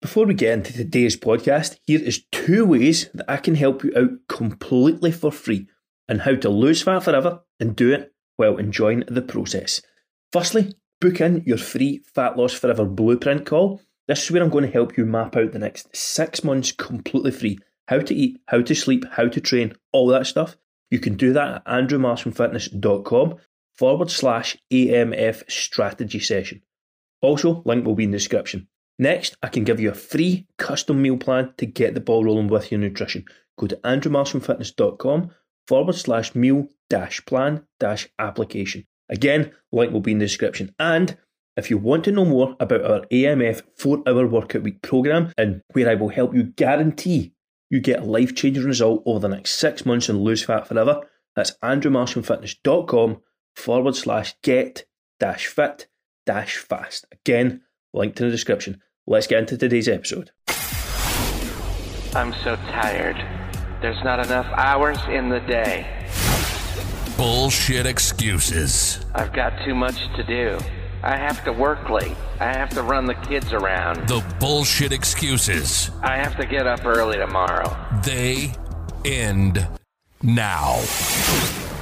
Before we get into today's podcast, here is two ways that I can help you out completely for free and how to lose fat forever and do it while enjoying the process. Firstly, book in your free Fat Loss Forever blueprint call. This is where I'm going to help you map out the next six months completely free. How to eat, how to sleep, how to train, all that stuff. You can do that at andrewmarshamfitness.com forward slash AMF strategy session. Also, link will be in the description. Next, I can give you a free custom meal plan to get the ball rolling with your nutrition. Go to andrewmarshamfitness.com forward slash meal dash plan dash application. Again, link will be in the description. And if you want to know more about our AMF 4 hour workout week program and where I will help you guarantee you get a life changing result over the next six months and lose fat forever, that's andrewmarshamfitness.com forward slash get dash fit dash fast. Again, linked in the description. Let's get into today's episode. I'm so tired. There's not enough hours in the day. Bullshit excuses. I've got too much to do. I have to work late. I have to run the kids around. The bullshit excuses. I have to get up early tomorrow. They end now.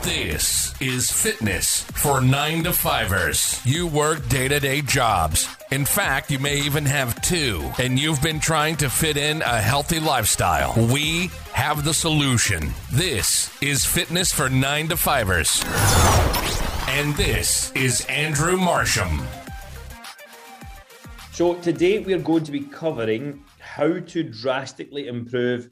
This is fitness for nine to fivers. You work day to day jobs. In fact, you may even have two, and you've been trying to fit in a healthy lifestyle. We have the solution. This is fitness for nine to fivers. And this is Andrew Marsham. So, today we're going to be covering how to drastically improve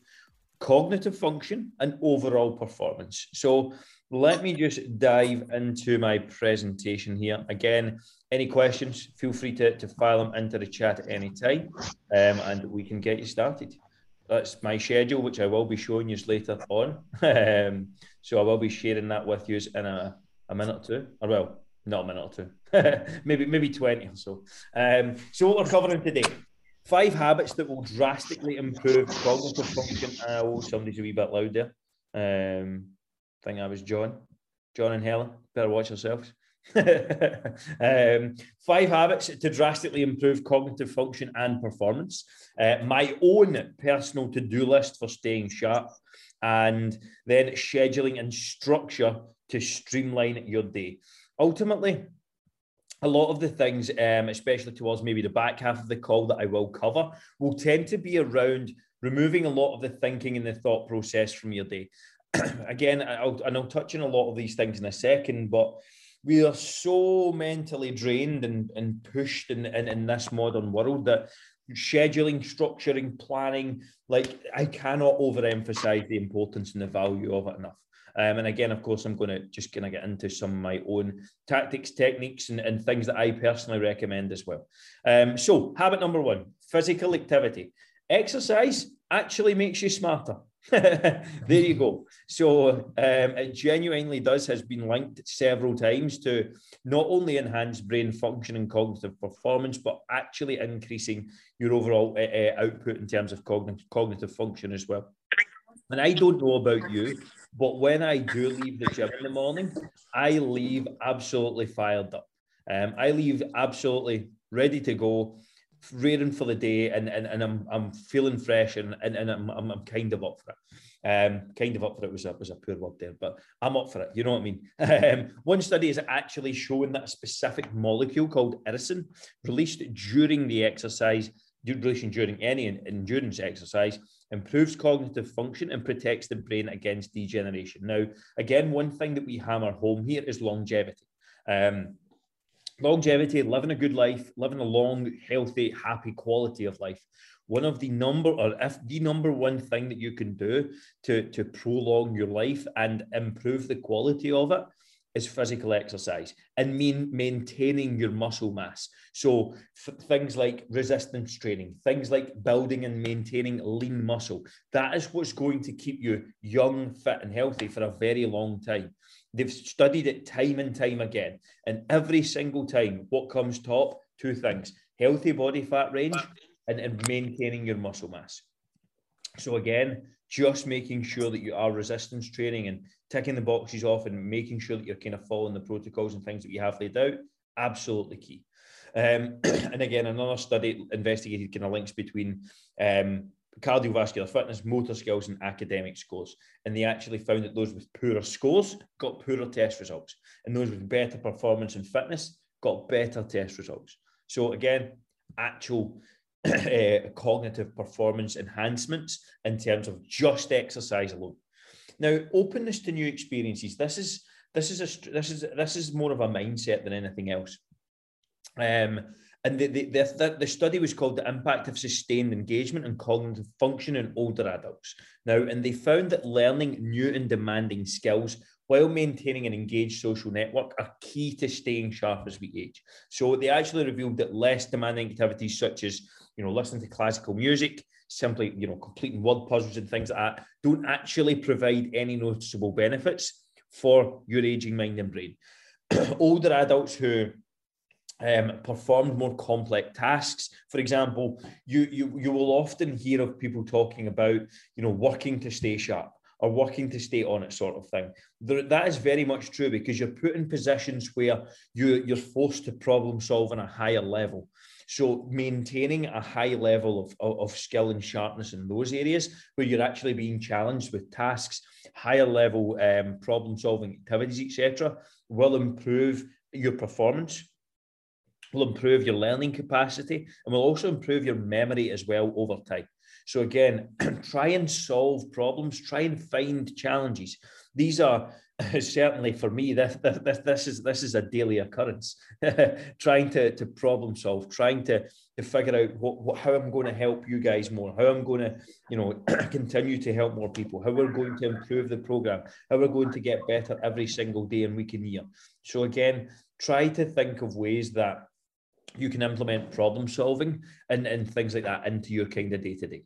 cognitive function and overall performance. So, let me just dive into my presentation here. Again, any questions, feel free to, to file them into the chat at any time um, and we can get you started. That's my schedule, which I will be showing you later on. um, so I will be sharing that with you in a, a minute or two, or well, not a minute or two, maybe maybe 20 or so. Um, so what we're covering today, five habits that will drastically improve cognitive function. Oh, somebody's a wee bit loud there. Um, think I was John. John and Helen, better watch yourselves. um, five habits to drastically improve cognitive function and performance. Uh, my own personal to do list for staying sharp, and then scheduling and structure to streamline your day. Ultimately, a lot of the things, um, especially towards maybe the back half of the call that I will cover, will tend to be around removing a lot of the thinking and the thought process from your day. again, I'll, and I'll touch on a lot of these things in a second, but we are so mentally drained and, and pushed in, in, in this modern world that scheduling, structuring, planning, like I cannot overemphasize the importance and the value of it enough. Um, and again, of course, I'm going to just kind of get into some of my own tactics, techniques, and, and things that I personally recommend as well. Um, so, habit number one physical activity. Exercise actually makes you smarter. there you go. So um, it genuinely does has been linked several times to not only enhance brain function and cognitive performance, but actually increasing your overall uh, output in terms of cognitive cognitive function as well. And I don't know about you, but when I do leave the gym in the morning, I leave absolutely fired up. Um, I leave absolutely ready to go rearing for the day and, and, and I'm, I'm feeling fresh and, and, and I'm, I'm, I'm kind of up for it. Um, kind of up for it was a, was a poor word there, but I'm up for it. You know what I mean? Um, one study is actually showing that a specific molecule called irisin released during the exercise, duration during any endurance exercise, improves cognitive function and protects the brain against degeneration. Now, again, one thing that we hammer home here is longevity. Um, longevity, living a good life, living a long, healthy, happy quality of life. One of the number, or if the number one thing that you can do to, to prolong your life and improve the quality of it is physical exercise and mean maintaining your muscle mass. So f- things like resistance training, things like building and maintaining lean muscle. That is what's going to keep you young, fit, and healthy for a very long time. They've studied it time and time again. And every single time, what comes top? Two things healthy body fat range and, and maintaining your muscle mass. So, again, just making sure that you are resistance training and ticking the boxes off and making sure that you're kind of following the protocols and things that you have laid out, absolutely key. Um, and again, another study investigated kind of links between um, cardiovascular fitness, motor skills, and academic scores. And they actually found that those with poorer scores got poorer test results, and those with better performance and fitness got better test results. So again, actual uh, cognitive performance enhancements in terms of just exercise alone. Now, openness to new experiences. This is this is a this is this is more of a mindset than anything else. Um, and the, the, the, the, study was called The Impact of Sustained Engagement and Cognitive Function in Older Adults. Now, and they found that learning new and demanding skills while maintaining an engaged social network are key to staying sharp as we age. So they actually revealed that less demanding activities such as, you know, listening to classical music, simply, you know, completing word puzzles and things like that don't actually provide any noticeable benefits for your aging mind and brain. Older adults who um, performed more complex tasks. For example, you, you you will often hear of people talking about you know working to stay sharp or working to stay on it sort of thing. There, that is very much true because you're put in positions where you you're forced to problem solve on a higher level. So maintaining a high level of, of, of, skill and sharpness in those areas where you're actually being challenged with tasks, higher level um, problem solving activities, etc., will improve your performance will improve your learning capacity and will also improve your memory as well over time. So again, try and solve problems, try and find challenges. These are certainly for me this, this, this is this is a daily occurrence trying to, to problem solve trying to, to figure out what, what, how i'm going to help you guys more how i'm going to you know continue to help more people how we're going to improve the program how we're going to get better every single day and week and year so again try to think of ways that you can implement problem solving and, and things like that into your kind of day to day.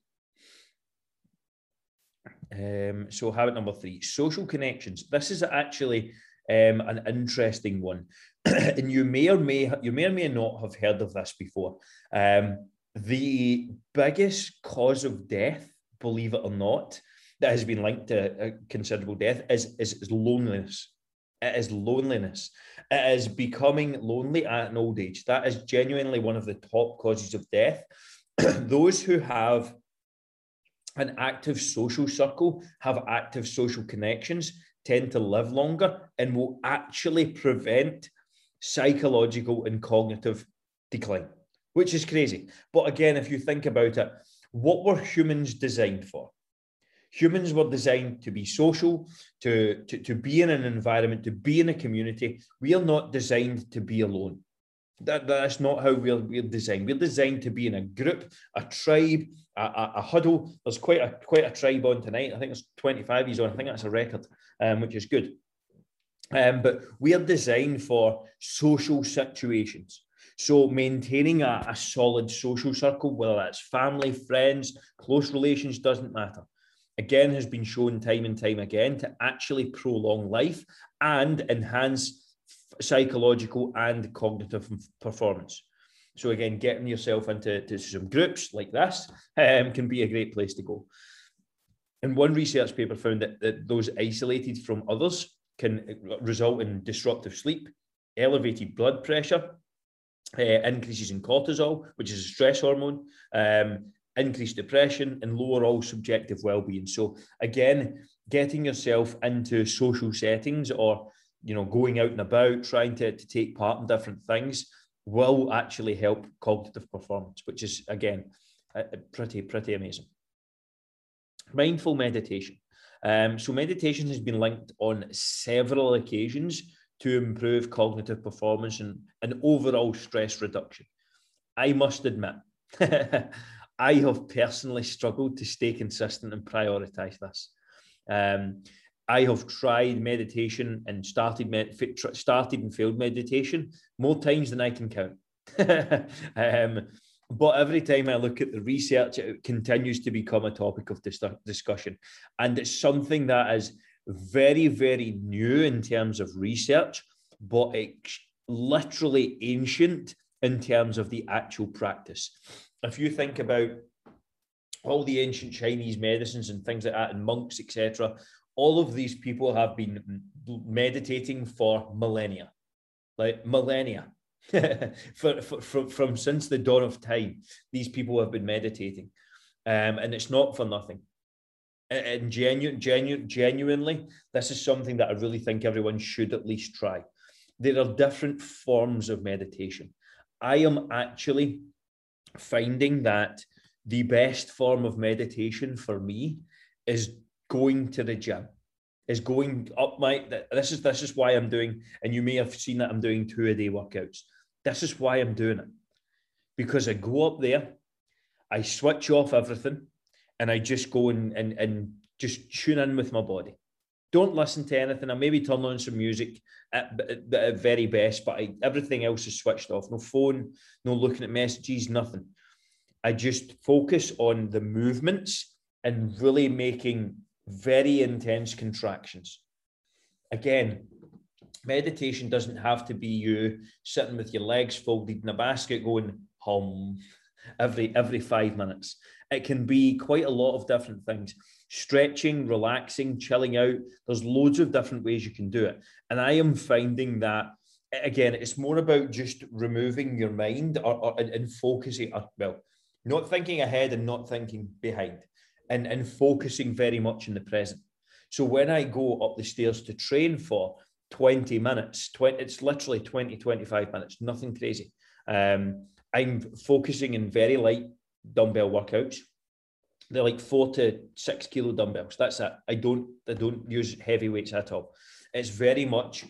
Um, so habit number three, social connections. This is actually um, an interesting one, and you may or may you may or may not have heard of this before. Um, the biggest cause of death, believe it or not, that has been linked to a considerable death is, is, is loneliness. It is loneliness. It is becoming lonely at an old age. That is genuinely one of the top causes of death. Those who have an active social circle, have active social connections, tend to live longer and will actually prevent psychological and cognitive decline, which is crazy. But again, if you think about it, what were humans designed for? Humans were designed to be social, to, to, to be in an environment, to be in a community. We are not designed to be alone. That, that's not how we're, we're designed. We're designed to be in a group, a tribe, a, a, a, huddle. There's quite a quite a tribe on tonight. I think there's 25 years on. I think that's a record, um, which is good. Um, but we are designed for social situations. So maintaining a, a solid social circle, whether that's family, friends, close relations, doesn't matter again has been shown time and time again to actually prolong life and enhance psychological and cognitive performance. So again, getting yourself into some groups like this um, can be a great place to go. And one research paper found that, that those isolated from others can result in disruptive sleep, elevated blood pressure, uh, increases in cortisol, which is a stress hormone, um, increased depression and lower all subjective well-being. So again getting yourself into social settings or you know going out and about trying to, to take part in different things will actually help cognitive performance which is again pretty pretty amazing. Mindful meditation. Um, so meditation has been linked on several occasions to improve cognitive performance and, and overall stress reduction. I must admit I have personally struggled to stay consistent and prioritize this. Um, I have tried meditation and started med- started and failed meditation more times than I can count. um, but every time I look at the research, it continues to become a topic of dis- discussion, and it's something that is very, very new in terms of research, but it's literally ancient in terms of the actual practice if you think about all the ancient Chinese medicines and things like that, and monks, etc., all of these people have been meditating for millennia, like millennia. for, for, from, from since the dawn of time, these people have been meditating. Um, and it's not for nothing. And genuine, genuine, genuinely, this is something that I really think everyone should at least try. There are different forms of meditation. I am actually finding that the best form of meditation for me is going to the gym is going up my this is this is why I'm doing and you may have seen that I'm doing two a day workouts. This is why I'm doing it. Because I go up there I switch off everything and I just go and and, and just tune in with my body don't listen to anything. I maybe turn on some music at, at very best but I, everything else is switched off. No phone no looking at messages nothing. I just focus on the movements and really making very intense contractions. Again, meditation doesn't have to be you sitting with your legs folded in a basket going hum every every five minutes. It can be quite a lot of different things. Stretching, relaxing, chilling out. There's loads of different ways you can do it. And I am finding that again, it's more about just removing your mind or, or and, focusing. Or, well, not thinking ahead and not thinking behind and, and focusing very much in the present. So when I go up the stairs to train for 20 minutes, 20, it's literally 20, 25 minutes, nothing crazy. Um, I'm focusing in very light dumbbell workouts. They're like four to six kilo dumbbells. That's it. I don't I don't use heavy weights at all. It's very much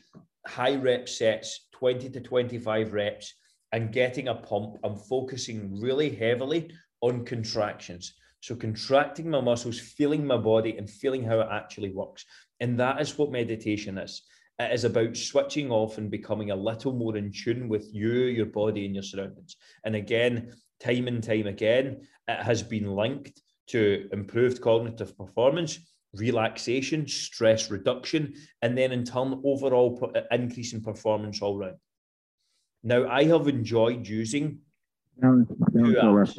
high rep sets, 20 to 25 reps, and getting a pump. I'm focusing really heavily on contractions. So contracting my muscles, feeling my body, and feeling how it actually works. And that is what meditation is. It is about switching off and becoming a little more in tune with you, your body, and your surroundings. And again, time and time again, it has been linked to improved cognitive performance, relaxation, stress reduction, and then in turn, overall increase in performance all round. Now, I have enjoyed using two apps.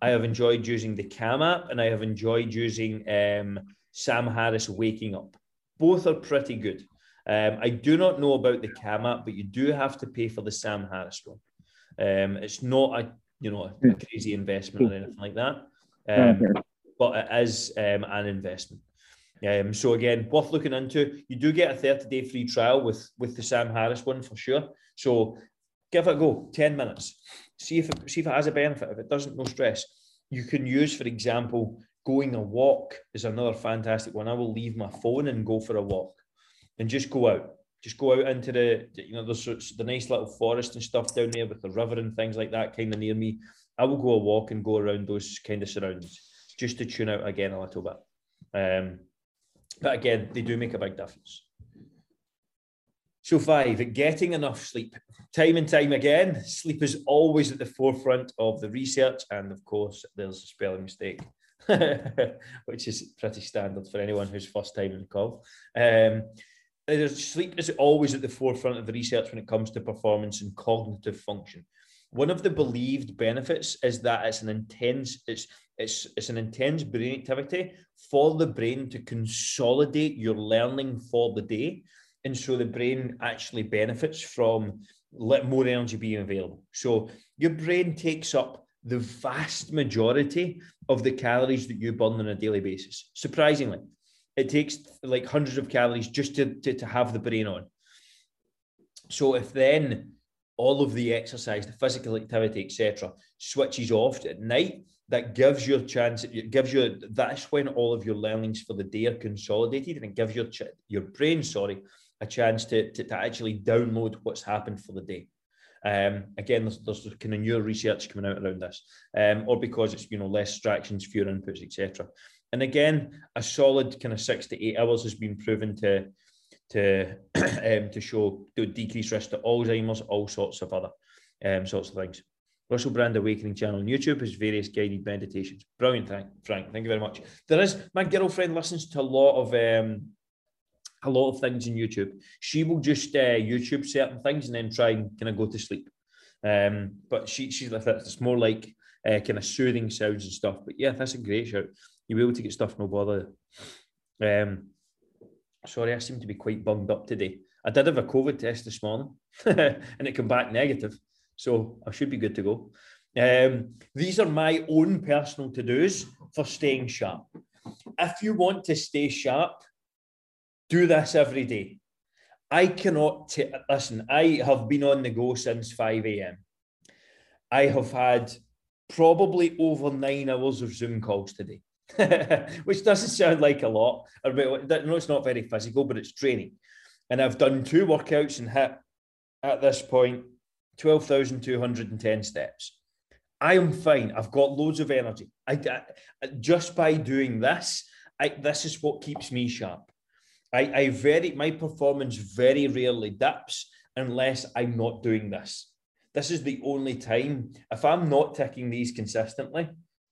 I have enjoyed using the Calm app and I have enjoyed using um, Sam Harris Waking Up. Both are pretty good. Um, I do not know about the Calm app, but you do have to pay for the Sam Harris one. Um, it's not a you know a crazy investment or anything like that, um, but it is um, an investment. Um, so again, worth looking into. You do get a 30 day free trial with with the Sam Harris one for sure. So give it a go, 10 minutes. See if it, see if it has a benefit. If it doesn't, no stress. You can use, for example, going a walk is another fantastic one. I will leave my phone and go for a walk and just go out. Just go out into the, you know, there's the nice little forest and stuff down there with the river and things like that kind of near me. I will go a walk and go around those kind of surroundings just to tune out again a little bit. Um, but again, they do make a big difference. So, five, getting enough sleep. Time and time again, sleep is always at the forefront of the research. And of course, there's a spelling mistake, which is pretty standard for anyone who's first time in the call. Um, sleep is always at the forefront of the research when it comes to performance and cognitive function. One of the believed benefits is that it's an intense, it's it's it's an intense brain activity for the brain to consolidate your learning for the day and so the brain actually benefits from let more energy being available. So your brain takes up the vast majority of the calories that you burn on a daily basis. Surprisingly, it takes like hundreds of calories just to, to, to have the brain on. So if then all of the exercise, the physical activity, etc., switches off at night, that gives your chance. It gives you that's when all of your learnings for the day are consolidated, and it gives your your brain, sorry, a chance to, to, to actually download what's happened for the day. Um, again, there's, there's kind of newer research coming out around this, um, or because it's you know less distractions, fewer inputs, etc. And again, a solid kind of six to eight hours has been proven to to um, to show to decrease risk to Alzheimer's, all sorts of other um, sorts of things. Russell Brand Awakening channel on YouTube has various guided meditations. Brilliant, Frank. Frank, thank you very much. There is my girlfriend listens to a lot of um, a lot of things in YouTube. She will just uh, YouTube certain things and then try and kind of go to sleep. Um, but she she's like that. It's more like uh, kind of soothing sounds and stuff. But yeah, that's a great shout. You'll be able to get stuff no bother. Um, sorry, I seem to be quite bunged up today. I did have a COVID test this morning and it came back negative. So I should be good to go. Um, these are my own personal to dos for staying sharp. If you want to stay sharp, do this every day. I cannot t- listen. I have been on the go since 5 a.m. I have had probably over nine hours of Zoom calls today, which doesn't sound like a lot. Or, no, it's not very physical, but it's training. And I've done two workouts and hit at this point 12,210 steps. I am fine. I've got loads of energy. I, I just by doing this, I, this is what keeps me sharp. I, I very my performance very rarely dips unless I'm not doing this. This is the only time. If I'm not ticking these consistently,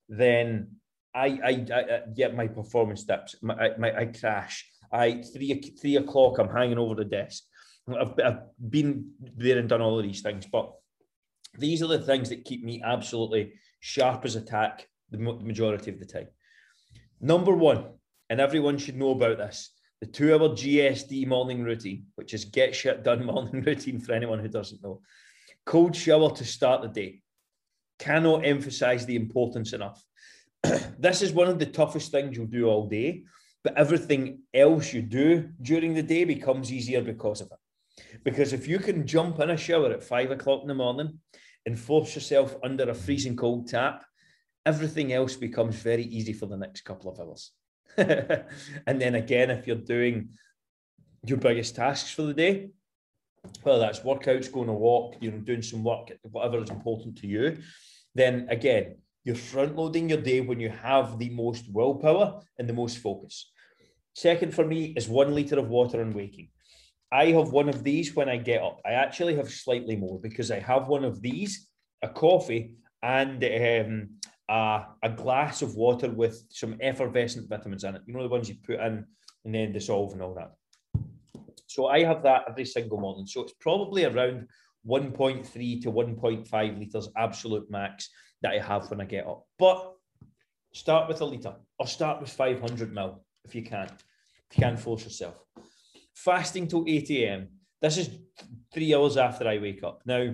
then I I, I yeah my performance dips. My, my, I crash. I three three o'clock. I'm hanging over the desk. I've, I've been there and done all of these things, but these are the things that keep me absolutely sharp as a tack the majority of the time. Number one, and everyone should know about this the two hour GSD morning routine, which is get shit done morning routine for anyone who doesn't know. Cold shower to start the day. Cannot emphasize the importance enough. this is one of the toughest things you'll do all day, but everything else you do during the day becomes easier because of it. Because if you can jump in a shower at five o'clock in the morning and force yourself under a freezing cold tap, everything else becomes very easy for the next couple of hours. and then again, if you're doing your biggest tasks for the day, whether that's workouts, going a walk, you know, doing some work, whatever is important to you, then again, you're front loading your day when you have the most willpower and the most focus. Second for me is one litre of water on waking. I have one of these when I get up. I actually have slightly more because I have one of these, a coffee, and um, a, a glass of water with some effervescent vitamins in it. You know, the ones you put in and then dissolve and all that. So I have that every single morning. So it's probably around 1.3 to 1.5 litres absolute max that I have when I get up. But start with a litre or start with 500 mil if you can. If you can force yourself. Fasting till 8 a.m. This is three hours after I wake up. Now,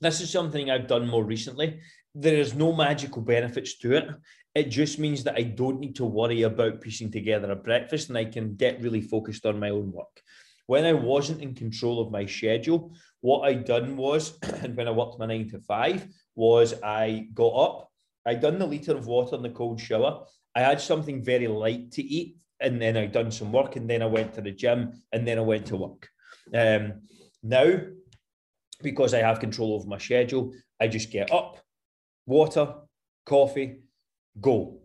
this is something I've done more recently there is no magical benefits to it. It just means that I don't need to worry about piecing together a breakfast and I can get really focused on my own work. When I wasn't in control of my schedule, what I'd done was, and when I worked my nine to five, was I got up, I done the liter of water in the cold shower. I had something very light to eat, and then I done some work, and then I went to the gym, and then I went to work. Um, now, because I have control over my schedule, I just get up, water, coffee, go.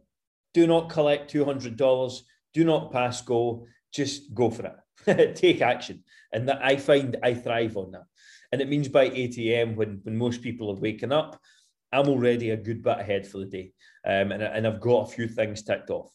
Do not collect $200. Do not pass go. Just go for it. Take action. And that I find I thrive on that. And it means by 8 a.m., when, when most people are waking up, I'm already a good bit ahead for the day. Um, and, and I've got a few things ticked off.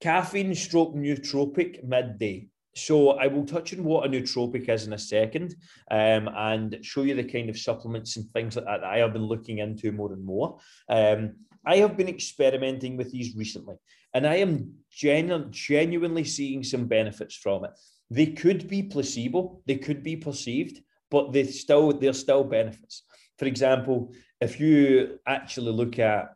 Caffeine stroke nootropic midday. So I will touch on what a nootropic is in a second um, and show you the kind of supplements and things like that, that I have been looking into more and more. Um, I have been experimenting with these recently and I am genu- genuinely seeing some benefits from it. They could be placebo, they could be perceived, but they still they're still benefits. For example, if you actually look at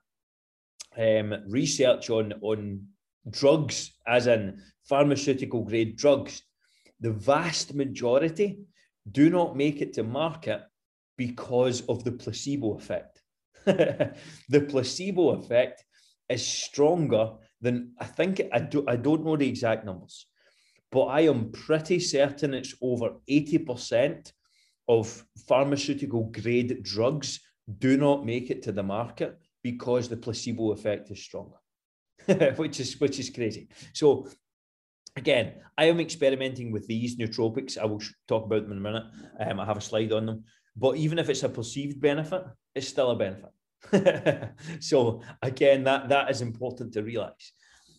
um, research on on drugs, as in pharmaceutical grade drugs, the vast majority do not make it to market because of the placebo effect. the placebo effect is stronger than I think I do I don't know the exact numbers, but I am pretty certain it's over 80% of pharmaceutical grade drugs do not make it to the market because the placebo effect is stronger. which is which is crazy. So again, I am experimenting with these nootropics. I will talk about them in a minute. Um, I have a slide on them. But even if it's a perceived benefit, it's still a benefit. so again, that that is important to realize.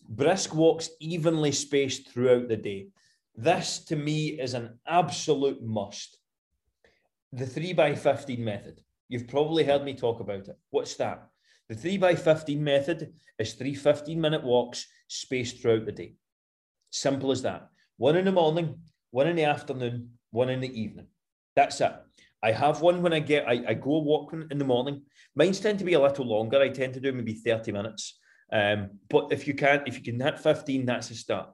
Brisk walks evenly spaced throughout the day. This to me is an absolute must. The three by 15 method. You've probably heard me talk about it. What's that? The 3 by 15 method is three 15 minute walks spaced throughout the day. Simple as that. One in the morning, one in the afternoon, one in the evening. That's it. I have one when I get, I, I go walking in the morning. Mine's tend to be a little longer. I tend to do maybe 30 minutes. Um, but if you can't, if you can hit 15, that's a start.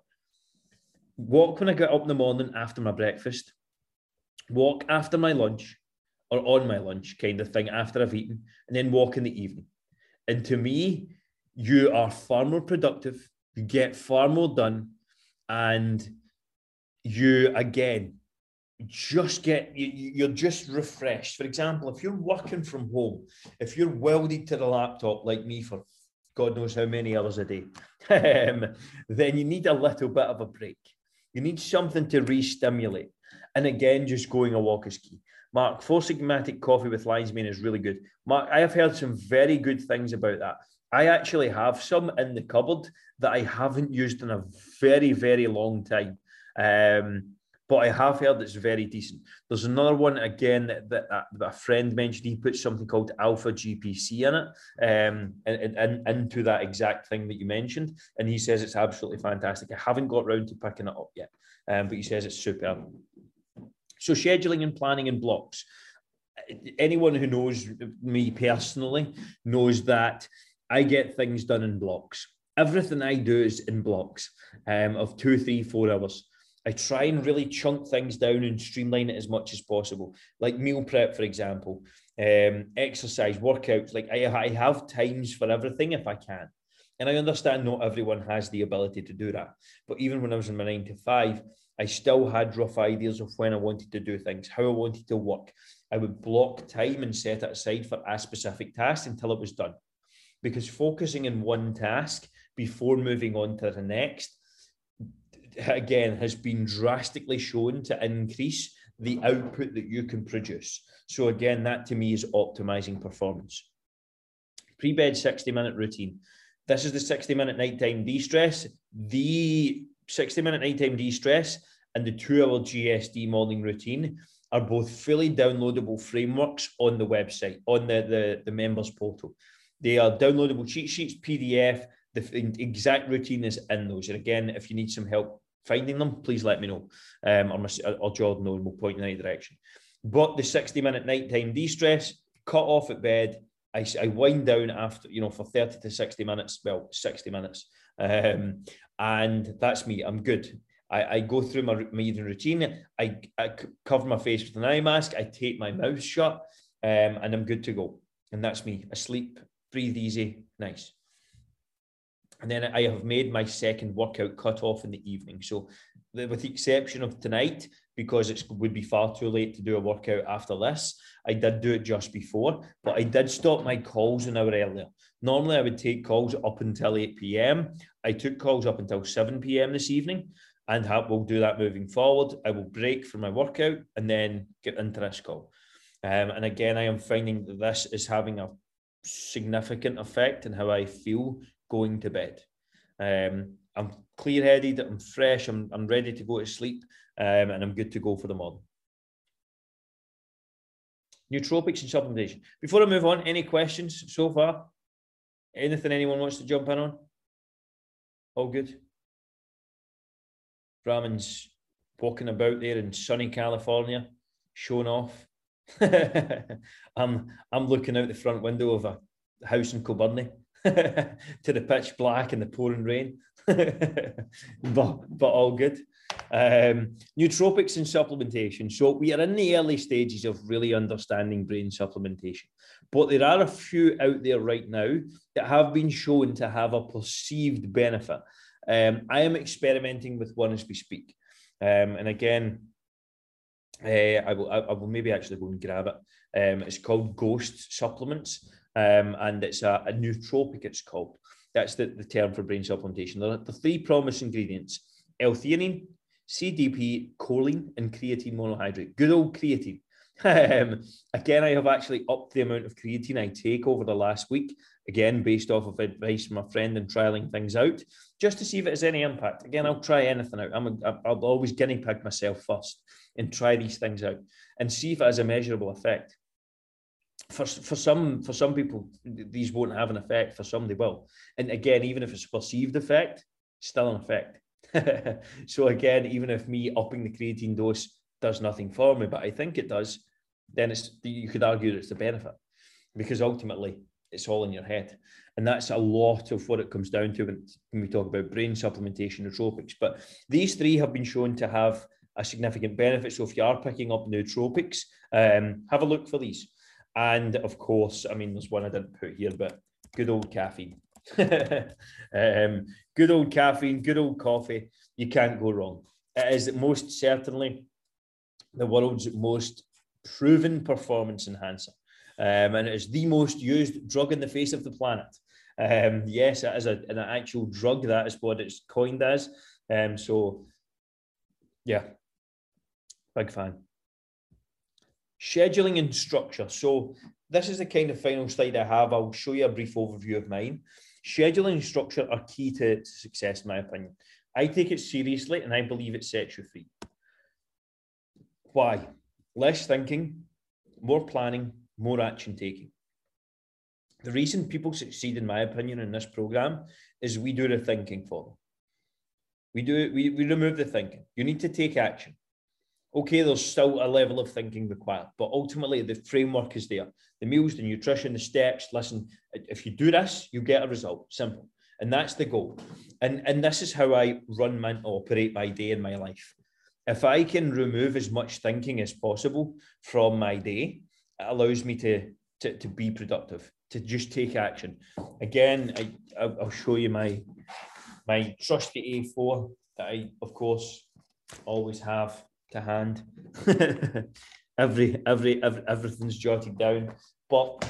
Walk when I get up in the morning after my breakfast. Walk after my lunch or on my lunch kind of thing after I've eaten, and then walk in the evening. And to me, you are far more productive, you get far more done, and you again just get you, are just refreshed. For example, if you're working from home, if you're welded to the laptop like me for God knows how many hours a day, um, then you need a little bit of a break. You need something to re-stimulate. And again, just going a walk is key. Mark, Four Sigmatic coffee with lion's mane is really good. Mark, I have heard some very good things about that. I actually have some in the cupboard that I haven't used in a very, very long time. Um, but I have heard it's very decent. There's another one again that, that, that a friend mentioned. He put something called Alpha GPC in it, um, and, and, into that exact thing that you mentioned. And he says it's absolutely fantastic. I haven't got round to picking it up yet, um, but he says it's superb. So scheduling and planning in blocks. Anyone who knows me personally knows that I get things done in blocks. Everything I do is in blocks um, of two, three, four hours. I try and really chunk things down and streamline it as much as possible. Like meal prep, for example, um, exercise, workouts. Like I, I have times for everything if I can. And I understand not everyone has the ability to do that. But even when I was in my nine to five, I still had rough ideas of when I wanted to do things, how I wanted to work. I would block time and set it aside for a specific task until it was done. Because focusing in one task before moving on to the next again has been drastically shown to increase the output that you can produce. So again, that to me is optimizing performance. Pre-bed 60 minute routine. This is the 60 minute nighttime de-stress, the 60 minute nighttime de-stress and the two hour GSD morning routine are both fully downloadable frameworks on the website, on the, the, the members portal. They are downloadable cheat sheets, PDF. The exact routine is in those. And again, if you need some help finding them, please let me know. Um, or, my, or Jordan know and we'll point in any direction. But the 60 minute nighttime de stress, cut off at bed. I, I wind down after, you know, for 30 to 60 minutes, well, 60 minutes. Um, and that's me. I'm good. I, I go through my, my evening routine. I, I cover my face with an eye mask. I tape my mouth shut um, and I'm good to go. And that's me. Asleep, breathe easy, nice. And then I have made my second workout cut off in the evening. So, with the exception of tonight, because it would be far too late to do a workout after this, I did do it just before, but I did stop my calls an hour earlier. Normally, I would take calls up until 8 p.m. I took calls up until 7 p.m. this evening, and we'll do that moving forward. I will break for my workout and then get into this call. Um, and again, I am finding that this is having a significant effect in how I feel going to bed. Um, I'm clear headed, I'm fresh, I'm, I'm ready to go to sleep, um, and I'm good to go for the morning. Nootropics and supplementation. Before I move on, any questions so far? Anything anyone wants to jump in on? All good. Brahman's walking about there in sunny California, showing off. I'm I'm looking out the front window of a house in Kilbirnie to the pitch black and the pouring rain, but but all good. Um, nootropics and supplementation. So we are in the early stages of really understanding brain supplementation, but there are a few out there right now that have been shown to have a perceived benefit. Um, I am experimenting with one as we speak, um, and again, uh, I will I will maybe actually go and grab it. Um, it's called Ghost Supplements um, and it's a, a nootropic, it's called. That's the, the term for brain supplementation. There are the three promise ingredients L-theanine, CDP, choline, and creatine monohydrate. Good old creatine. um, again, I have actually upped the amount of creatine I take over the last week, again, based off of advice from a friend and trialing things out, just to see if it has any impact. Again, I'll try anything out. I'm a, I'll always guinea pig myself first and try these things out and see if it has a measurable effect for for some for some people these won't have an effect for some they will and again even if it's a perceived effect still an effect so again, even if me upping the creatine dose does nothing for me, but I think it does, then it's you could argue that it's a benefit because ultimately it's all in your head. And that's a lot of what it comes down to when, when we talk about brain supplementation nootropics. But these three have been shown to have a significant benefit. So if you are picking up nootropics, um, have a look for these. And of course, I mean, there's one I didn't put here, but good old caffeine. um, good old caffeine, good old coffee. You can't go wrong. It is most certainly the world's most proven performance enhancer. Um, and it is the most used drug in the face of the planet. Um, yes, it is a, an actual drug. That is what it's coined as. Um, so, yeah, big fan. Scheduling and structure. So, this is the kind of final slide I have. I'll show you a brief overview of mine. Scheduling and structure are key to, success, in my opinion. I take it seriously and I believe it sets you free. Why? Less thinking, more planning, more action taking. The reason people succeed, in my opinion, in this program is we do the thinking for them. We do we, we remove the thinking. You need to take action. Okay, there's still a level of thinking required, but ultimately the framework is there. The meals, the nutrition, the steps. Listen, if you do this, you get a result. Simple. And that's the goal. And, and this is how I run my operate my day in my life. If I can remove as much thinking as possible from my day, it allows me to, to, to be productive, to just take action. Again, I, I'll show you my, my trusty A4 that I, of course, always have to hand. every, every, every, everything's jotted down. But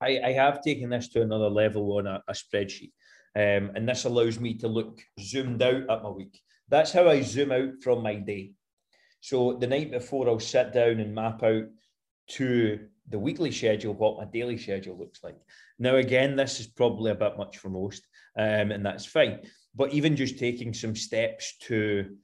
I, I have taken this to another level on a, a spreadsheet. Um, and this allows me to look zoomed out at my week. That's how I zoom out from my day. So the night before, I'll sit down and map out to the weekly schedule what my daily schedule looks like. Now, again, this is probably a bit much for most, um, and that's fine. But even just taking some steps to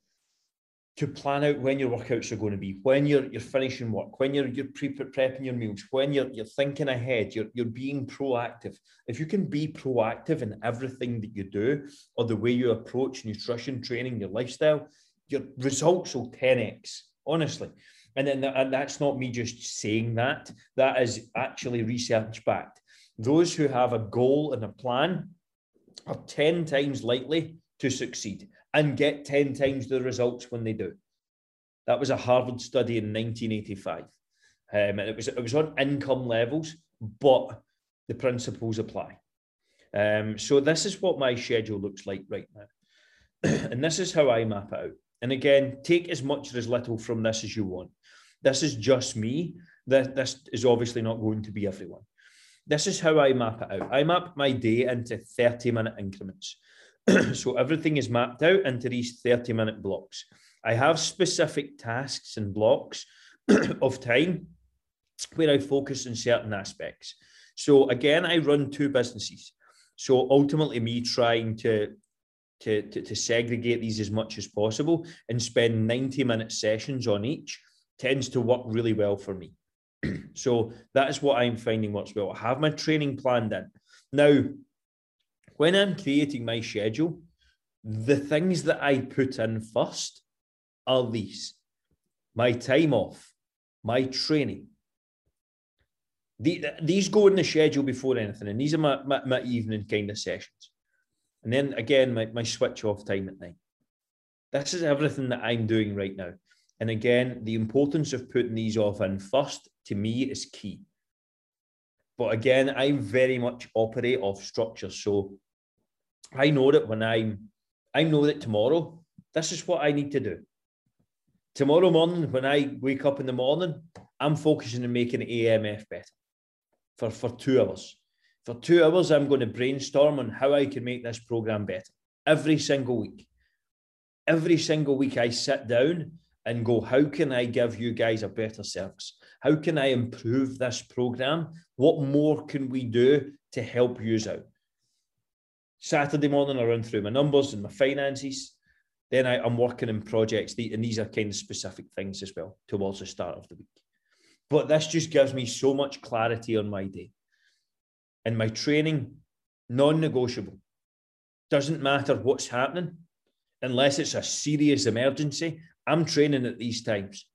to plan out when your workouts are going to be, when you're you're finishing work, when you're you're pre prepping your meals, when you're you're thinking ahead, you're you're being proactive. If you can be proactive in everything that you do, or the way you approach nutrition, training, your lifestyle, your results will 10x. Honestly, and then and that's not me just saying that. That is actually research backed. Those who have a goal and a plan are 10 times likely to succeed and get 10 times the results when they do. That was a Harvard study in 1985. Um, and it was, it was on income levels, but the principles apply. Um, so this is what my schedule looks like right now. and this is how I map it out. And again, take as much or as little from this as you want. This is just me. This, this is obviously not going to be everyone. This is how I map it out. I map my day into 30 minute increments. so everything is mapped out into these 30 minute blocks. I have specific tasks and blocks of time where I focus on certain aspects. So again, I run two businesses. So ultimately, me trying to to, to, to segregate these as much as possible and spend 90 minute sessions on each tends to work really well for me. so that is what I'm finding works well. I have my training planned in. Now, when I'm creating my schedule, the things that I put in first are these my time off, my training. The, these go in the schedule before anything, and these are my, my, my evening kind of sessions. And then again, my, my switch off time at night. This is everything that I'm doing right now. And again, the importance of putting these off in first to me is key. But again, I very much operate off structure. So I know that when I'm, I know that tomorrow, this is what I need to do. Tomorrow morning, when I wake up in the morning, I'm focusing on making AMF better for, for two hours. For two hours, I'm going to brainstorm on how I can make this program better every single week. Every single week, I sit down and go, how can I give you guys a better service? How can I improve this program? What more can we do to help you out? Saturday morning, I run through my numbers and my finances. Then I, am working in projects, and these are kind of specific things as well towards the start of the week. But this just gives me so much clarity on my day. And my training, non negotiable. Doesn't matter what's happening. unless it's a serious emergency, I'm training at these times.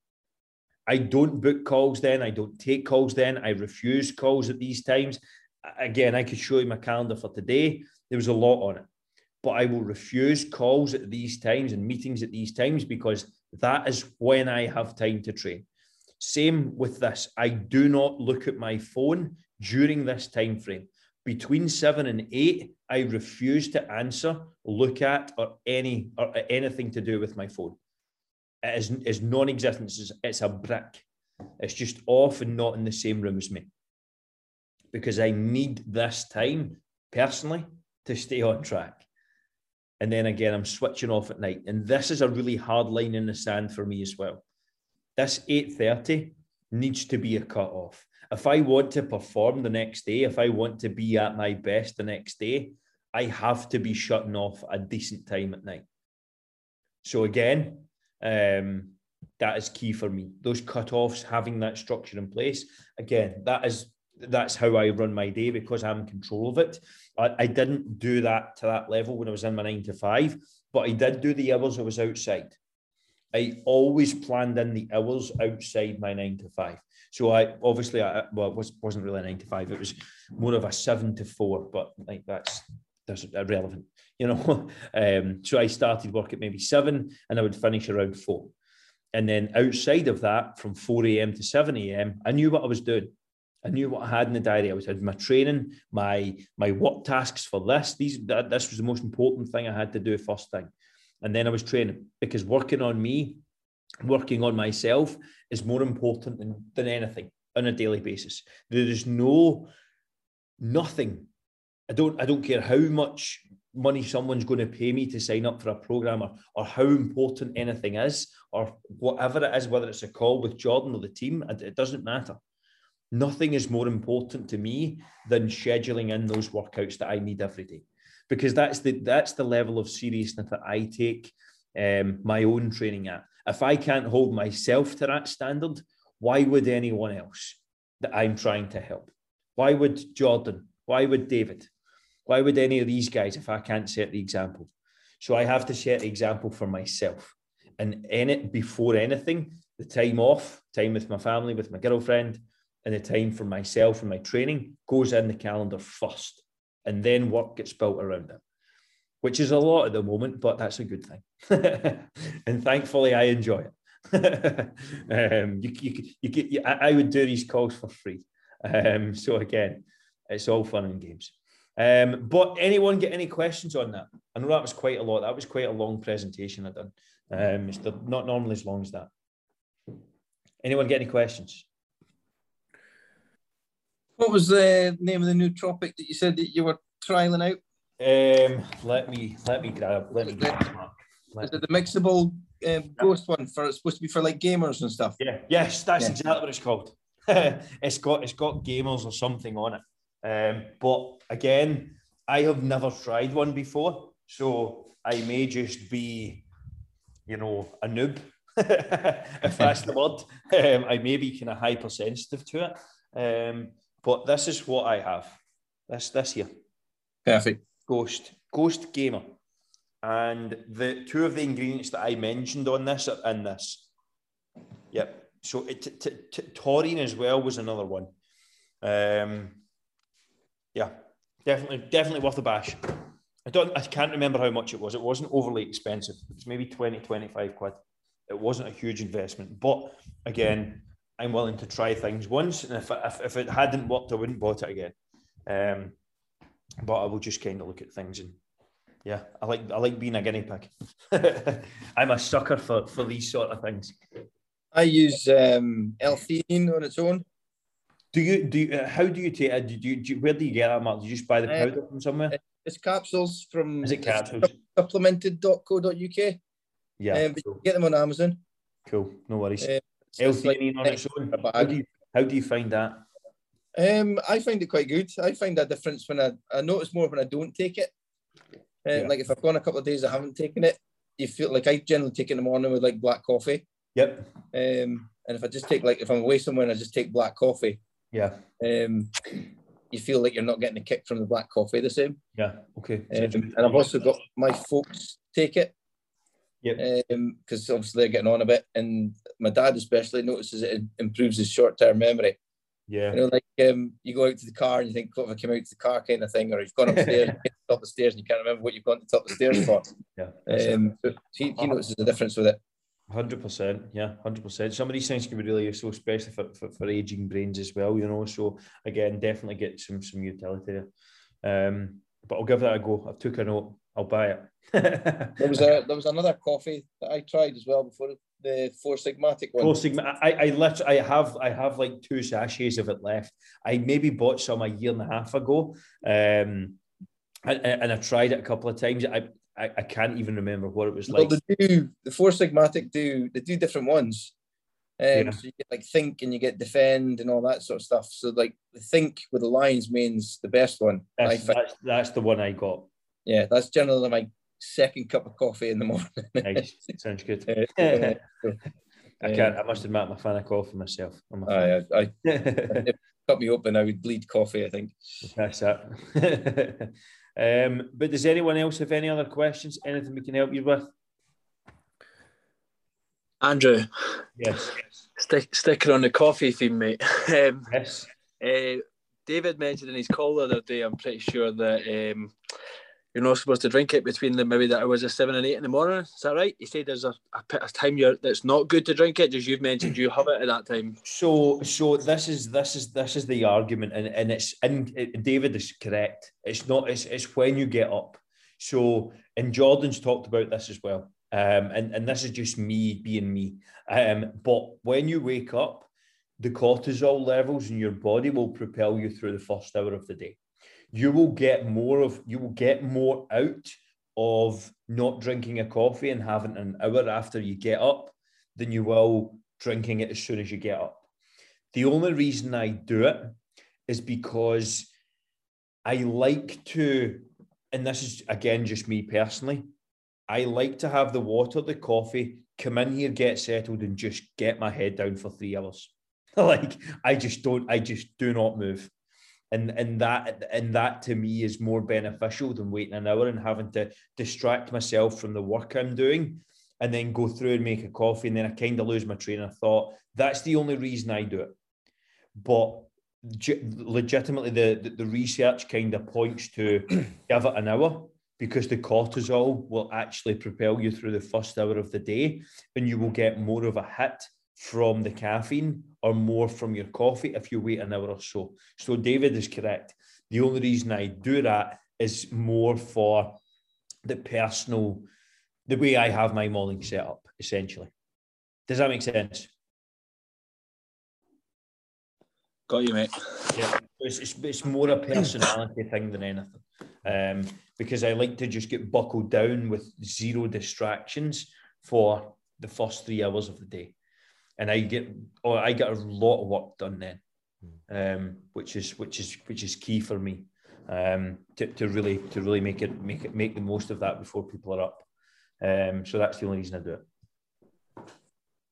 I don't book calls then. I don't take calls then. I refuse calls at these times. Again, I could show you my calendar for today. There was a lot on it, but I will refuse calls at these times and meetings at these times because that is when I have time to train. Same with this. I do not look at my phone during this time frame. Between seven and eight, I refuse to answer, look at, or any or anything to do with my phone. It is, is non-existent. It's, it's a brick. It's just off and not in the same room as me. Because I need this time personally to stay on track. And then again, I'm switching off at night. And this is a really hard line in the sand for me as well. This 8.30 needs to be a cut off if I want to perform the next day, if I want to be at my best the next day, I have to be shutting off a decent time at night. So again, um, that is key for me. Those cut-offs, having that structure in place. Again, that is that's how I run my day because I'm in control of it. I, I didn't do that to that level when I was in my nine to five, but I did do the hours I was outside. I always planned in the hours outside my nine to five. So I obviously I well it was wasn't really a nine to five. It was more of a seven to four, but like that's that's irrelevant, you know. um, so I started work at maybe seven, and I would finish around four. And then outside of that, from 4 a.m. to 7 a.m., I knew what I was doing. I knew what I had in the diary. I was had my training, my my work tasks for this. These that, this was the most important thing I had to do first thing. And then I was training because working on me working on myself is more important than, than anything on a daily basis. There is no nothing. I don't I don't care how much money someone's going to pay me to sign up for a program or, or how important anything is or whatever it is, whether it's a call with Jordan or the team, it doesn't matter. Nothing is more important to me than scheduling in those workouts that I need every day. Because that's the that's the level of seriousness that I take um, my own training at. If I can't hold myself to that standard, why would anyone else that I'm trying to help? Why would Jordan? Why would David? Why would any of these guys if I can't set the example? So I have to set the example for myself. And in it, before anything, the time off, time with my family, with my girlfriend, and the time for myself and my training goes in the calendar first. And then work gets built around it which is a lot at the moment, but that's a good thing. and thankfully, I enjoy it. um, you, you, you, you, I would do these calls for free. Um, so again, it's all fun and games. Um, but anyone get any questions on that? I know that was quite a lot. That was quite a long presentation I done. Um, it's not normally as long as that. Anyone get any questions? What was the name of the nootropic that you said that you were trialing out? Um, let me let me grab let me grab Is it the mixable um, ghost one for it's supposed to be for like gamers and stuff? Yeah, yes, that's yeah. exactly what it's called. it's got it's got gamers or something on it. Um, but again, I have never tried one before, so I may just be, you know, a noob, if that's the word. Um, I may be kind of hypersensitive to it. Um, but this is what I have. This this here. Perfect. Ghost, Ghost Gamer. And the two of the ingredients that I mentioned on this are in this. Yep. So it, t- t- t- taurine as well was another one. Um, yeah, definitely, definitely worth a bash. I don't, I can't remember how much it was. It wasn't overly expensive. It was maybe 20, 25 quid. It wasn't a huge investment, but again, I'm willing to try things once, and if, if, if it hadn't worked, I wouldn't bought it again. Um, but I will just kind of look at things and yeah, I like I like being a guinea pig. I'm a sucker for for these sort of things. I use um, L-theanine on its own. Do you do? You, uh, how do you take it? Do you, do you, where do you get that, Mark? Do you just buy the uh, powder uh, from somewhere? It's capsules from. Is it capsules? Supplemented.co.uk. Yeah, um, cool. get them on Amazon. Cool, no worries. Uh, L-theanine like on its own. How do you how do you find that? Um, I find it quite good. I find a difference when I, I notice more when I don't take it. Um, yeah. Like if I've gone a couple of days I haven't taken it, you feel like I generally take it in the morning with like black coffee. Yep. Um, and if I just take like if I'm away somewhere and I just take black coffee. Yeah. Um, you feel like you're not getting a kick from the black coffee the same. Yeah. Okay. Um, and I've also got my folks take it. Yep. Because um, obviously they're getting on a bit, and my dad especially notices it improves his short-term memory. Yeah. You know, like um, you go out to the car and you think, "What if I came out to the car?" kind of thing, or you've gone upstairs, you get top of the stairs, and you can't remember what you've gone to the top of the stairs for. Yeah. Um, so he, he notices the difference with it. Hundred percent, yeah, hundred percent. Some of these things can be really useful, especially for, for, for aging brains as well. You know, so again, definitely get some some utility there. Um, but I'll give that a go. I've took a note. I'll buy it. there was a there was another coffee that I tried as well before the Four Sigmatic one. Four Sigma. I I literally I have I have like two sachets of it left. I maybe bought some a year and a half ago. Um, and, and I tried it a couple of times. I I, I can't even remember what it was well, like. Well, they do the Four Sigmatic do they do different ones. Um, yeah. So you get like think and you get defend and all that sort of stuff. So like think with the Lion's Mane the best one. That's, that's, that's the one I got. Yeah, that's generally my second cup of coffee in the morning. nice. Sounds good. Uh, I can't. I must admit, I'm a fan of coffee myself. I'm I, I, if cut me open, I would bleed coffee. I think that's that. um, but does anyone else have any other questions? Anything we can help you with? Andrew. Yes. Stick, sticking on the coffee theme, mate. Um, yes. Uh, David mentioned in his call the other day, I'm pretty sure that um, you're not supposed to drink it between the maybe the hours of seven and eight in the morning. Is that right? You said there's a, a, a time you're that's not good to drink it. Just you've mentioned you have it at that time. So so this is this is this is the argument, and and it's and it, David is correct. It's not. It's it's when you get up. So and Jordan's talked about this as well. Um, and and this is just me being me. Um, but when you wake up, the cortisol levels in your body will propel you through the first hour of the day you will get more of you will get more out of not drinking a coffee and having an hour after you get up than you will drinking it as soon as you get up. The only reason I do it is because I like to, and this is again just me personally, I like to have the water, the coffee, come in here, get settled, and just get my head down for three hours. like I just don't, I just do not move and and that and that to me is more beneficial than waiting an hour and having to distract myself from the work I'm doing and then go through and make a coffee and then I kind of lose my train of thought. That's the only reason I do it. But legitimately, the, the, the research kind of points to give it an hour because the cortisol will actually propel you through the first hour of the day and you will get more of a hit from the caffeine or more from your coffee if you wait an hour or so. So David is correct. The only reason I do that is more for the personal, the way I have my morning set up, essentially. Does that make sense? Got you, mate. Yeah, it's, it's, it's more a personality thing than anything. Um, because I like to just get buckled down with zero distractions for the first three hours of the day and I get or I get a lot of work done then, um, which is which is which is key for me um, to, to really to really make it make it make the most of that before people are up. Um, so that's the only reason I do it.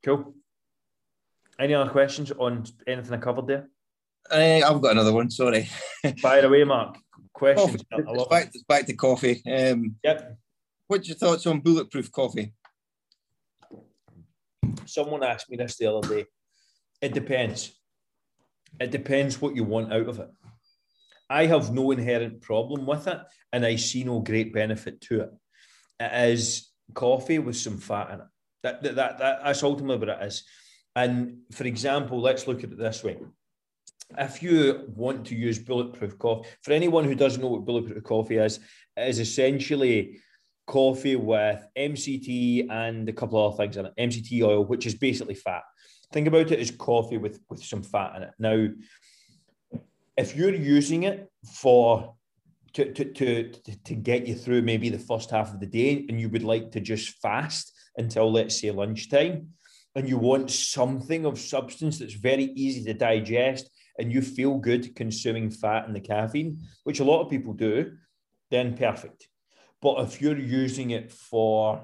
Cool. Any other questions on anything I covered there? Uh, I've got another one. Sorry. Fire away, Mark. Questions. It's back, it's back to coffee. Um, yep. What's your thoughts on bulletproof coffee? Someone asked me this the other day. It depends. It depends what you want out of it. I have no inherent problem with it, and I see no great benefit to it. It is coffee with some fat in it. That, that, that, that's ultimately what it is. And for example, let's look at it this way. If you want to use bulletproof coffee, for anyone who doesn't know what bulletproof coffee is, it is essentially coffee with MCT and a couple of other things in it. MCT oil, which is basically fat. Think about it as coffee with, with some fat in it. Now, if you're using it for to, to, to, to get you through maybe the first half of the day and you would like to just fast until let's say lunchtime and you want something of substance that's very easy to digest and you feel good consuming fat and the caffeine, which a lot of people do, then perfect. But if you're using it for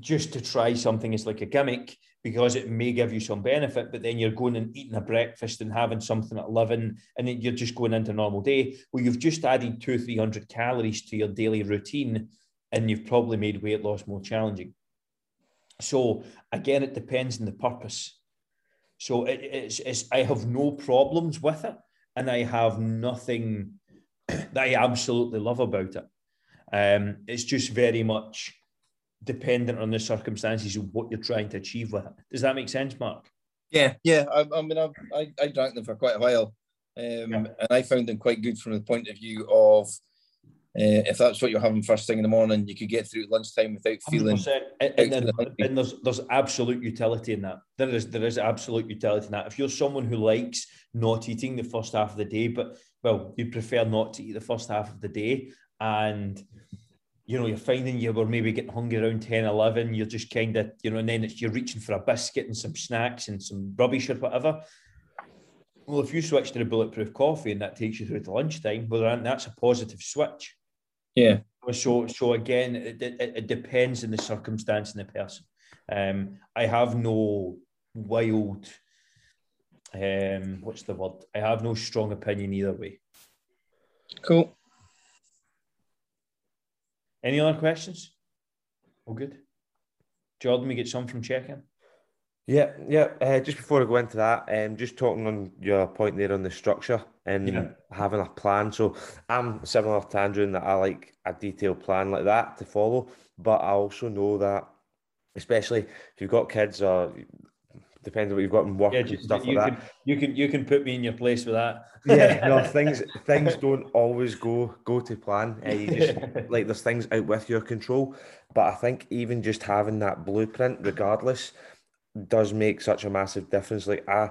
just to try something as like a gimmick because it may give you some benefit, but then you're going and eating a breakfast and having something at 11 and then you're just going into a normal day. Well, you've just added two, 300 calories to your daily routine and you've probably made weight loss more challenging. So again, it depends on the purpose. So it, it's, it's I have no problems with it, and I have nothing that I absolutely love about it. Um, it's just very much dependent on the circumstances of what you're trying to achieve with it. Does that make sense, Mark? Yeah, yeah. I, I mean, I, I, I drank them for quite a while, um, yeah. and I found them quite good from the point of view of uh, if that's what you're having first thing in the morning, you could get through lunchtime without feeling. And, and, then, and, there's there's absolute utility in that. There is there is absolute utility in that. If you're someone who likes not eating the first half of the day, but well, you prefer not to eat the first half of the day, and you know you're finding you were maybe getting hungry around 10, 11, you're just kind of you know, and then it's you're reaching for a biscuit and some snacks and some rubbish or whatever. Well, if you switch to the bulletproof coffee and that takes you through to lunchtime, well, that's a positive switch. Yeah. So, so again, it, it, it depends on the circumstance and the person. Um, I have no wild, um, what's the word? I have no strong opinion either way. Cool. Any other questions? All good. Jordan, we get some from check-in. Yeah, yeah. Uh, just before I go into that, um, just talking on your point there on the structure and yeah. having a plan. So I'm similar to Andrew in that I like a detailed plan like that to follow, but I also know that, especially if you've got kids or depends on what you've got in work yeah, and stuff like that. You can you can put me in your place with that. yeah, no things things don't always go go to plan. Uh, you just like there's things out with your control, but I think even just having that blueprint, regardless does make such a massive difference. Like I,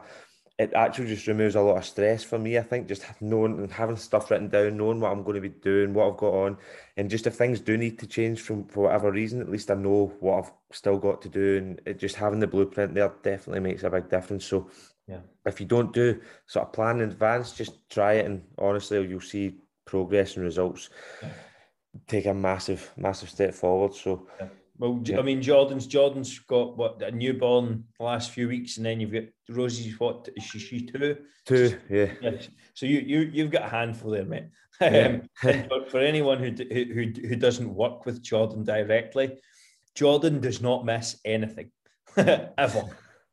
it actually just removes a lot of stress for me. I think just knowing and having stuff written down, knowing what I'm going to be doing, what I've got on, and just if things do need to change from for whatever reason, at least I know what I've still got to do, and it just having the blueprint there definitely makes a big difference. So, yeah, if you don't do sort of plan in advance, just try it, and honestly, you'll see progress and results. Yeah. Take a massive, massive step forward. So. Yeah well, yeah. I mean, Jordan's Jordan's got what a newborn the last few weeks, and then you've got Rosie's what is she? She two. Two, yeah. yeah. So you you you've got a handful there, mate. Yeah. um, for, for anyone who, who who doesn't work with Jordan directly, Jordan does not miss anything ever.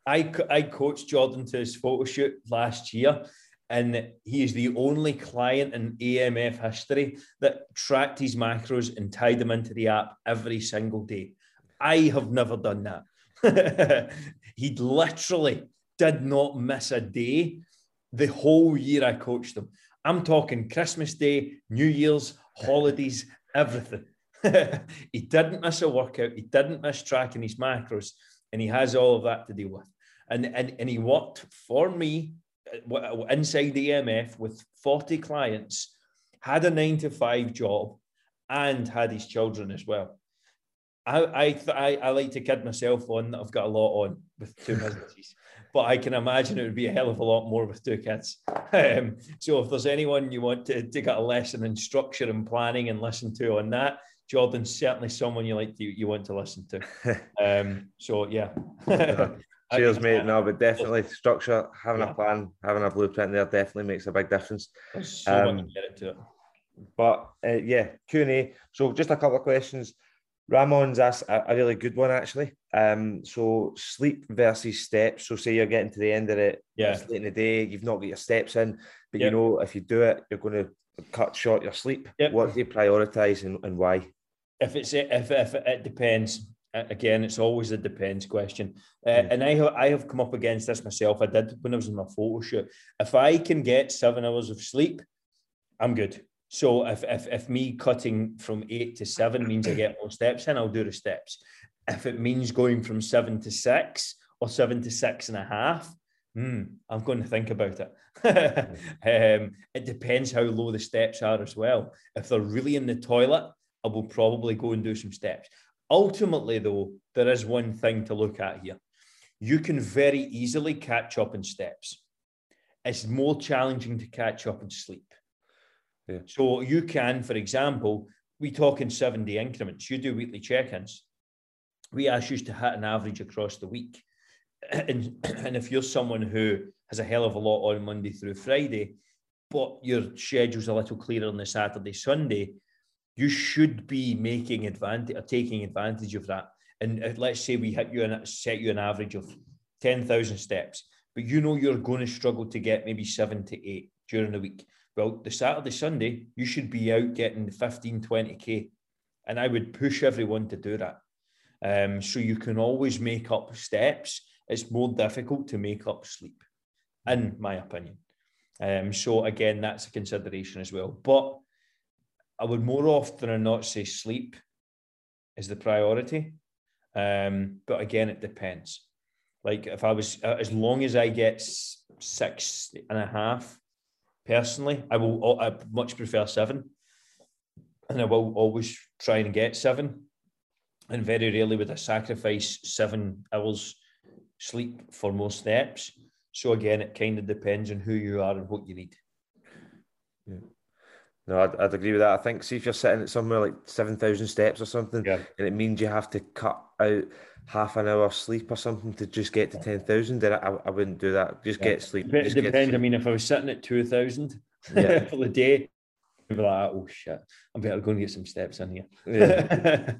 I I coached Jordan to his photo shoot last year, and he is the only client in AMF history that tracked his macros and tied them into the app every single day. I have never done that. he literally did not miss a day the whole year I coached him. I'm talking Christmas Day, New Year's, holidays, everything. he didn't miss a workout. He didn't miss tracking his macros, and he has all of that to deal with. And, and, and he worked for me uh, inside the AMF with 40 clients, had a nine to five job, and had his children as well. I I, I, I like to kid myself on that I've got a lot on with two businesses, but I can imagine it would be a hell of a lot more with two kids. Um, so if there's anyone you want to, to get a lesson in structure and planning and listen to on that, Jordan's certainly someone you like to, you want to listen to. Um, so yeah. Cheers, mate. No, but definitely structure, having yeah. a plan, having a blueprint there definitely makes a big difference. so um, into it. But uh, yeah, Q and A. So just a couple of questions. Ramon's asked a, a, really good one actually. Um, so sleep versus steps. So say you're getting to the end of it, yeah, it's late in the day, you've not got your steps in, but yep. you know if you do it, you're going to cut short your sleep. Yep. What do you prioritize and, and why? If it's if, if it depends again, it's always a depends question. Uh, mm. And I have, I have come up against this myself. I did when I was in my photo shoot. If I can get seven hours of sleep, I'm good. So if, if, if me cutting from eight to seven means I get more steps in, I'll do the steps. If it means going from seven to six or seven to six and a half, hmm, I'm going to think about it. um, it depends how low the steps are as well. If they're really in the toilet, I will probably go and do some steps. Ultimately, though, there is one thing to look at here. You can very easily catch up in steps. It's more challenging to catch up in sleep. Yeah. So you can, for example, we talk in seven day increments. You do weekly check ins. We ask you to hit an average across the week. And, and if you're someone who has a hell of a lot on Monday through Friday, but your schedule's a little clearer on the Saturday, Sunday, you should be making advantage or taking advantage of that. And uh, let's say we hit you and set you an average of 10,000 steps, but you know you're going to struggle to get maybe seven to eight during the week. Well, the Saturday, Sunday, you should be out getting 15, 20K. And I would push everyone to do that. Um, so you can always make up steps. It's more difficult to make up sleep, in my opinion. Um, so again, that's a consideration as well. But I would more often than not say sleep is the priority. Um, but again, it depends. Like if I was, uh, as long as I get six and a half, personally, I will. I much prefer seven, and I will always try and get seven. And very rarely would I sacrifice seven hours sleep for most steps. So again, it kind of depends on who you are and what you need. Yeah. No, I'd, I'd, agree with that. I think, see if you're sitting at somewhere like 7,000 steps or something, yeah. and it means you have to cut out half an hour sleep or something to just get to 10,000, then I, I wouldn't do that. Just yeah. get sleep. It just depends. I mean, if I was sitting at 2,000 yeah. for the day, I'd be like, oh shit, I'm better going to get some steps in here. Yeah.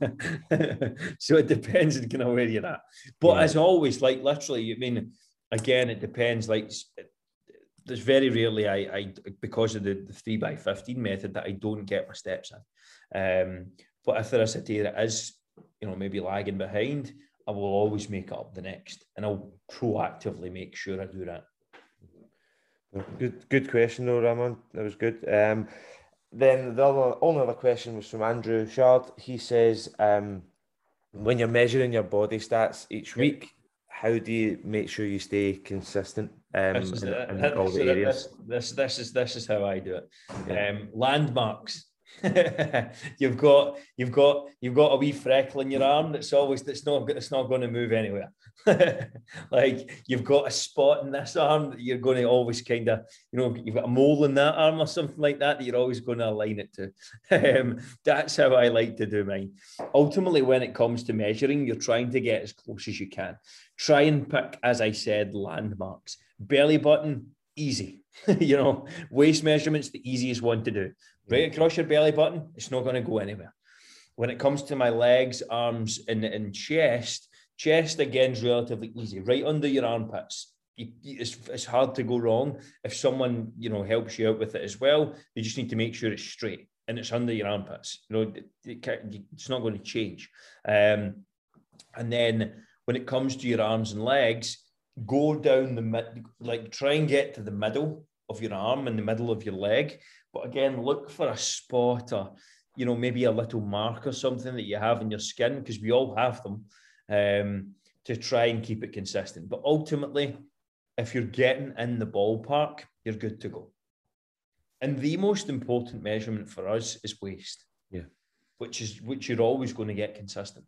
so it depends on kind of where you're at. But as always, like literally, I mean, again, it depends. Like there's very rarely I, I because of the, the three by fifteen method that I don't get my steps in. Um, but if there is a day that is, you know, maybe lagging behind, I will always make up the next, and I'll proactively make sure I do that. Good, good question though, Ramon. That was good. Um, then the other, only other question was from Andrew Shard. He says, um, when you're measuring your body stats each week, how do you make sure you stay consistent um, this is, in, the areas? This, this is this is how I do it. Yeah. Um, landmarks. you've got you've got you've got a wee freckle in your arm that's always that's not it's not going to move anywhere. like you've got a spot in this arm that you're going to always kind of you know you've got a mole in that arm or something like that that you're always going to align it to. um, that's how I like to do mine. Ultimately, when it comes to measuring, you're trying to get as close as you can. Try and pick, as I said, landmarks. Belly button, easy. you know, waist measurements, the easiest one to do right across your belly button, it's not going to go anywhere. When it comes to my legs, arms, and, and chest, chest again is relatively easy. Right under your armpits, you, it's, it's hard to go wrong. If someone you know helps you out with it as well, they just need to make sure it's straight and it's under your armpits. You know, it, it it's not going to change. Um, and then when it comes to your arms and legs, go down the mid, like try and get to the middle of your arm and the middle of your leg but again, look for a spot or, you know, maybe a little mark or something that you have in your skin, because we all have them, um, to try and keep it consistent. But ultimately, if you're getting in the ballpark, you're good to go. And the most important measurement for us is waist. Yeah. Which is which you're always going to get consistent.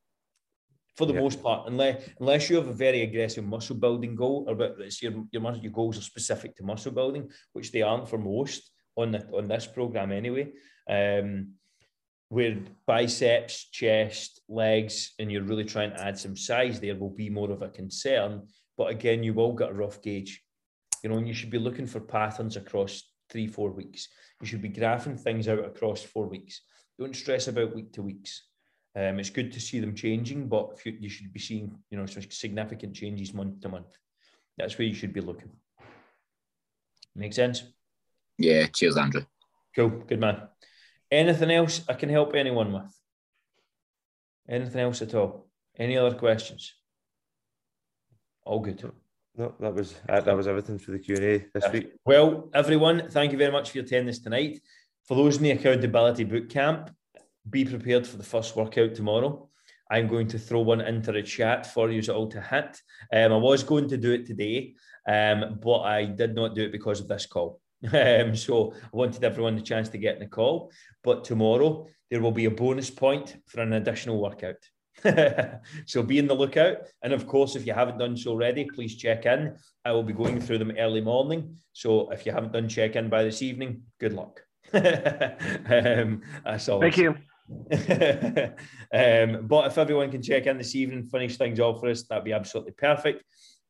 For the yeah. most part, unless unless you have a very aggressive muscle building goal, or but it's your your your goals are specific to muscle building, which they aren't for most on the, on this program anyway. Um, where biceps, chest, legs, and you're really trying to add some size there will be more of a concern. But again, you will get a rough gauge. You know, and you should be looking for patterns across three, four weeks. You should be graphing things out across four weeks. Don't stress about week to weeks. Um, it's good to see them changing, but you, you should be seeing, you know, some significant changes month to month. That's where you should be looking. Make sense? Yeah, cheers, Andrew. Cool, good man. Anything else I can help anyone with? Anything else at all? Any other questions? All good. No, that was that was everything for the Q and A this yeah. week. Well, everyone, thank you very much for your attendance tonight. For those in the accountability boot camp, be prepared for the first workout tomorrow. I'm going to throw one into the chat for you all to hit. Um, I was going to do it today, um, but I did not do it because of this call. Um, so I wanted everyone the chance to get in the call. But tomorrow there will be a bonus point for an additional workout. so be in the lookout. And of course, if you haven't done so already, please check in. I will be going through them early morning. So if you haven't done check in by this evening, good luck. um, that's all. Thank you. um, but if everyone can check in this evening, finish things off for us, that'd be absolutely perfect.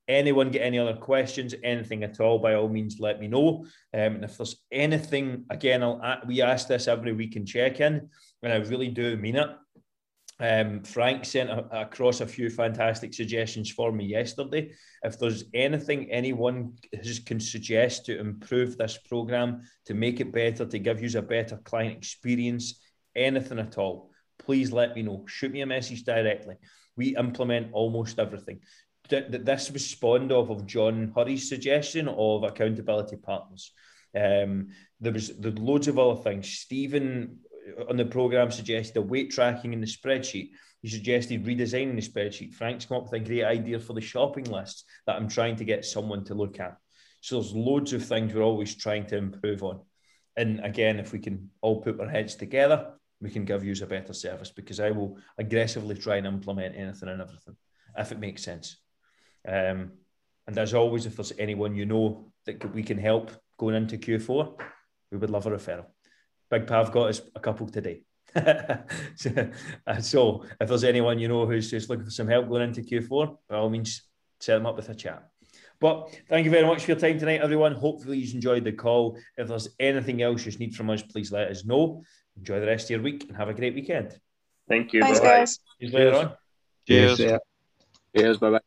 Anyone get any other questions, anything at all, by all means, let me know. Um, and if there's anything, again, I'll, we ask this every week in check in. and I really do mean it. Um, Frank sent a, across a few fantastic suggestions for me yesterday. If there's anything anyone has, can suggest to improve this program, to make it better, to give you a better client experience, anything at all, please let me know. Shoot me a message directly. We implement almost everything. This was spawned off of John Hurry's suggestion of accountability partners. Um, there was loads of other things. Stephen on the program suggested weight tracking in the spreadsheet. He suggested redesigning the spreadsheet. Frank's come up with a great idea for the shopping list that I'm trying to get someone to look at. So there's loads of things we're always trying to improve on. And again, if we can all put our heads together, we can give you a better service because I will aggressively try and implement anything and everything if it makes sense. Um, and as always, if there's anyone you know that we can help going into Q4, we would love a referral. Big Pav got us a couple today. so, if there's anyone you know who's just looking for some help going into Q4, by all means, set them up with a chat. But thank you very much for your time tonight, everyone. Hopefully, you've enjoyed the call. If there's anything else you need from us, please let us know. Enjoy the rest of your week and have a great weekend. Thank you. Thanks, guys. See you later on. Cheers. Cheers. Cheers. Bye bye.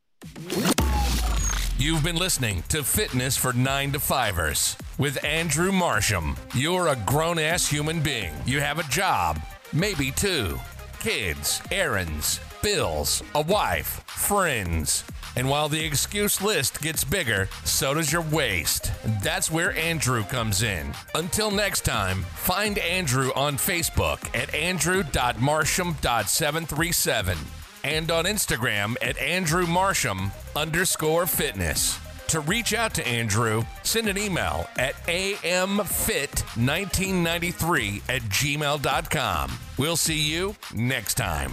You've been listening to Fitness for 9 to 5ers with Andrew Marsham. You're a grown ass human being. You have a job, maybe two, kids, errands, bills, a wife, friends. And while the excuse list gets bigger, so does your waist. That's where Andrew comes in. Until next time, find Andrew on Facebook at andrew.marsham.737 and on Instagram at Andrew Marsham underscore fitness. To reach out to Andrew, send an email at amfit1993 at gmail.com. We'll see you next time.